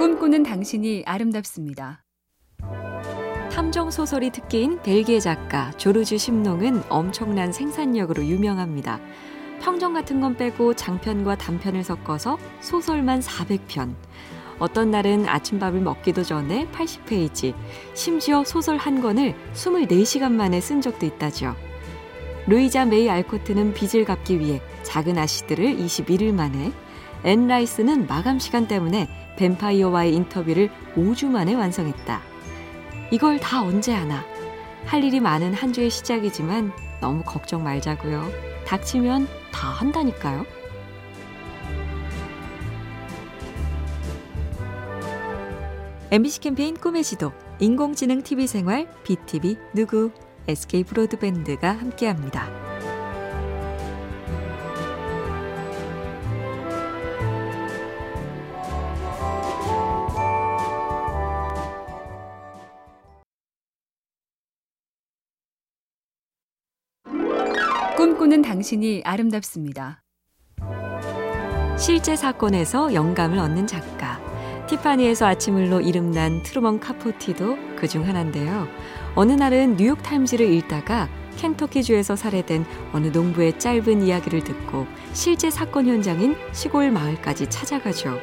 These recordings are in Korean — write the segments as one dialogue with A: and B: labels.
A: 꿈꾸는 당신이 아름답습니다.
B: 탐정 소설이 특기인 벨기에 작가 조르주 심농은 엄청난 생산력으로 유명합니다. 평정 같은 건 빼고 장편과 단편을 섞어서 소설만 400편. 어떤 날은 아침밥을 먹기도 전에 80페이지, 심지어 소설 한 권을 24시간 만에 쓴 적도 있다죠. 루이자 메이 알코트는 빚을 갚기 위해 작은 아씨들을 21일 만에, 앤 라이스는 마감 시간 때문에 뱀파이어와의 인터뷰를 5주 만에 완성했다. 이걸 다 언제 하나? 할 일이 많은 한 주의 시작이지만 너무 걱정 말자고요. 닥치면 다 한다니까요. MBC 캠페인 꿈의 지도, 인공지능 TV 생활, B tv 누구, SK 브로드밴드가 함께합니다.
A: 꿈꾸는 당신이 아름답습니다.
B: 실제 사건에서 영감을 얻는 작가. 티파니에서 아침을로 이름난 트루먼 카포티도 그 중 하나인데요. 어느 날은 뉴욕타임즈를 읽다가 켄터키주에서 살해된 어느 농부의 짧은 이야기를 듣고 실제 사건 현장인 시골 마을까지 찾아가죠.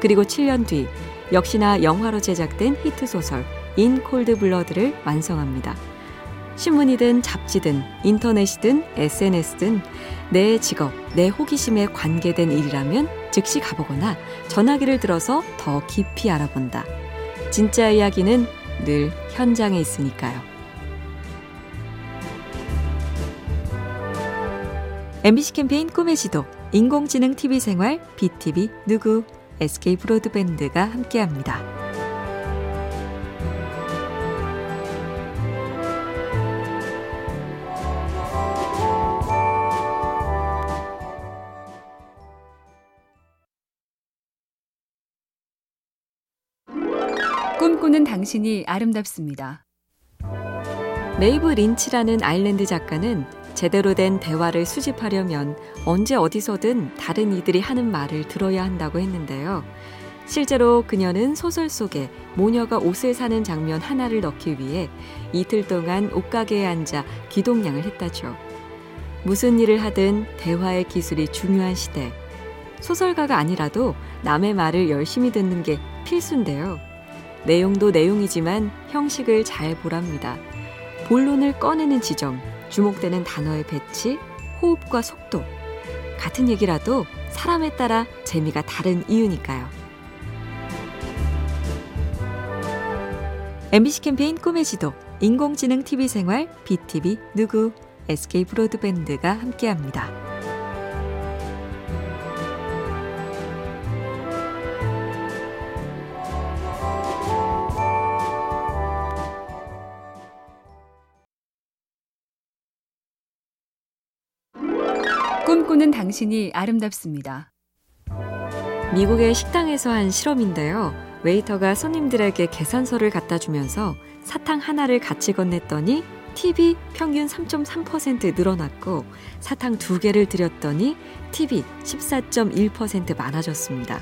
B: 그리고 7년 뒤 역시나 영화로 제작된 히트 소설 인 콜드 블러드를 완성합니다. 신문이든 잡지든 인터넷이든 SNS든 내 직업, 내 호기심에 관계된 일이라면 즉시 가보거나 전화기를 들어서 더 깊이 알아본다. 진짜 이야기는 늘 현장에 있으니까요. MBC 캠페인 꿈의 지도, 인공지능 TV 생활, BTV 누구, SK 브로드밴드가 함께합니다.
A: 꿈꾸는 당신이 아름답습니다.
B: 메이브 빈치라는 아일랜드 작가는 제대로 된 대화를 수집하려면 언제 어디서든 다른 이들이 하는 말을 들어야 한다고 했는데요. 실제로 그녀는 소설 속에 모녀가 옷을 사는 장면 하나를 넣기 위해 이틀 동안 옷가게에 앉아 귀동냥을 했다죠. 무슨 일을 하든 대화의 기술이 중요한 시대. 소설가가 아니라도 남의 말을 열심히 듣는 게 필수인데요. 내용도 내용이지만 형식을 잘 보랍니다. 본론을 꺼내는 지점, 주목되는 단어의 배치, 호흡과 속도. 같은 얘기라도 사람에 따라 재미가 다른 이유니까요. MBC 캠페인 꿈의 지도, 인공지능 TV 생활, BTV 누구, SK 브로드밴드가 함께합니다.
A: 꿈꾸는 당신이 아름답습니다.
B: 미국의 식당에서 한 실험인데요. 웨이터가 손님들에게 계산서를 갖다 주면서 사탕 하나를 같이 건넸더니 팁이 평균 3.3% 늘어났고 사탕 두 개를 드렸더니 팁이 14.1% 많아졌습니다.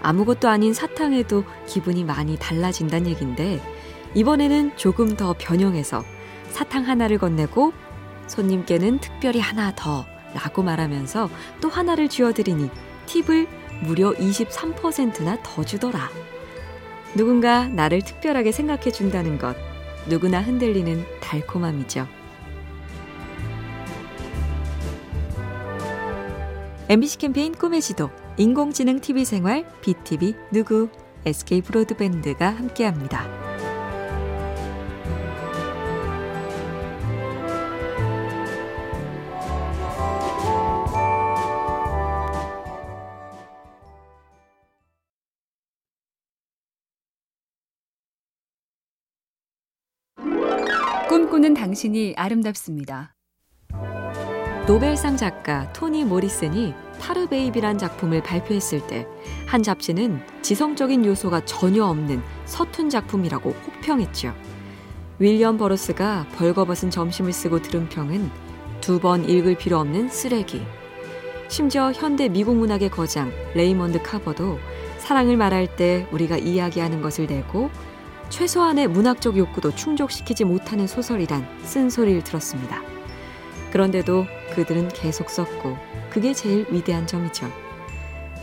B: 아무것도 아닌 사탕에도 기분이 많이 달라진다는 얘긴데 이번에는 조금 더 변형해서 사탕 하나를 건네고 손님께는 특별히 하나 더 라고 말하면서 또 하나를 쥐어드리니 팁을 무려 23%나 더 주더라. 누군가 나를 특별하게 생각해 준다는 것, 누구나 흔들리는 달콤함이죠. MBC 캠페인 꿈의 지도, 인공지능 TV 생활, BTV 누구, SK 브로드밴드가 함께합니다.
A: 꿈꾸는 당신이 아름답습니다.
B: 노벨상 작가 토니 모리슨이 타르 베이비란 작품을 발표했을 때 한 잡지는 지성적인 요소가 전혀 없는 서툰 작품이라고 혹평했죠. 윌리엄 버러스가 벌거벗은 점심을 쓰고 들은 평은 두 번 읽을 필요 없는 쓰레기. 심지어 현대 미국 문학의 거장 레이먼드 카버도 사랑을 말할 때 우리가 이야기하는 것을 내고 최소한의 문학적 욕구도 충족시키지 못하는 소설이란 쓴소리를 들었습니다. 그런데도 그들은 계속 썼고 그게 제일 위대한 점이죠.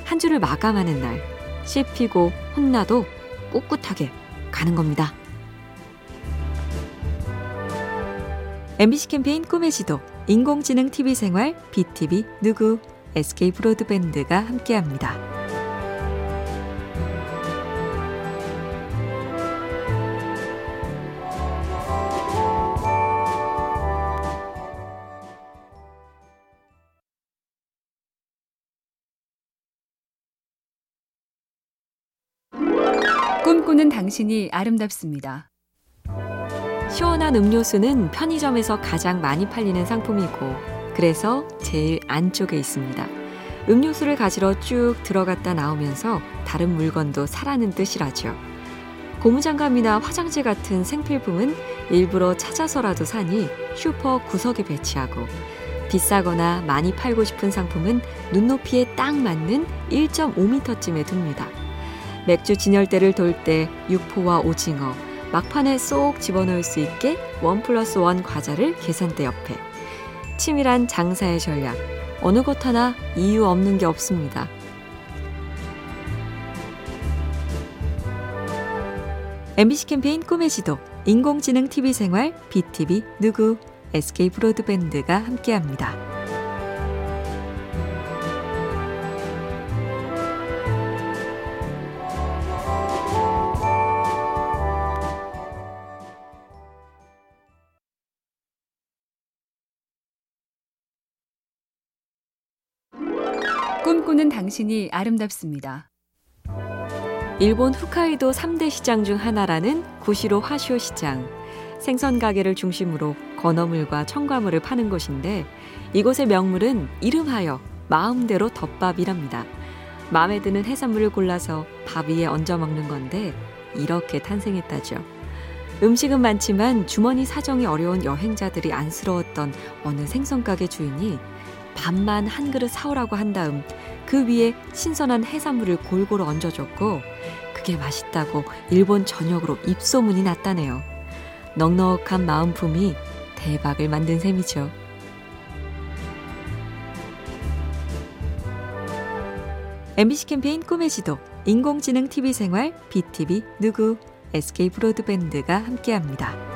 B: 한 줄을 마감하는 날 씹히고 혼나도 꿋꿋하게 가는 겁니다. MBC 캠페인 꿈의 지도 인공지능 TV 생활 BTV 누구 SK 브로드밴드가 함께합니다.
A: 꿈꾸는 당신이 아름답습니다.
B: 시원한 음료수는 편의점에서 가장 많이 팔리는 상품이고 그래서 제일 안쪽에 있습니다. 음료수를 가지러 쭉 들어갔다 나오면서 다른 물건도 사라는 뜻이라죠. 고무장갑이나 화장지 같은 생필품은 일부러 찾아서라도 사니 슈퍼 구석에 배치하고 비싸거나 많이 팔고 싶은 상품은 눈높이에 딱 맞는 1.5m쯤에 둡니다. 맥주 진열대를 돌 때 육포와 오징어, 막판에 쏙 집어넣을 수 있게 원 플러스 원 과자를 계산대 옆에. 치밀한 장사의 전략. 어느 것 하나 이유 없는 게 없습니다. MBC 캠페인 꿈의 지도, 인공지능 TV 생활, BTV 누구, SK 브로드밴드가 함께합니다.
A: 꿈꾸는 당신이 아름답습니다.
B: 일본 홋카이도 3대 시장 중 하나라는 구시로 화쇼 시장. 생선 가게를 중심으로 건어물과 첨가물을 파는 곳인데 이곳의 명물은 이름하여 마음대로 덮밥이랍니다. 마음에 드는 해산물을 골라서 밥 위에 얹어 먹는 건데 이렇게 탄생했다죠. 음식은 많지만 주머니 사정이 어려운 여행자들이 안쓰러웠던 어느 생선 가게 주인이 밥만 한 그릇 사오라고 한 다음 그 위에 신선한 해산물을 골고루 얹어줬고 그게 맛있다고 일본 전역으로 입소문이 났다네요. 넉넉한 마음품이 대박을 만든 셈이죠. MBC 캠페인 꿈의 지도 인공지능 TV 생활 BTV 누구 SK 브로드밴드가 함께합니다.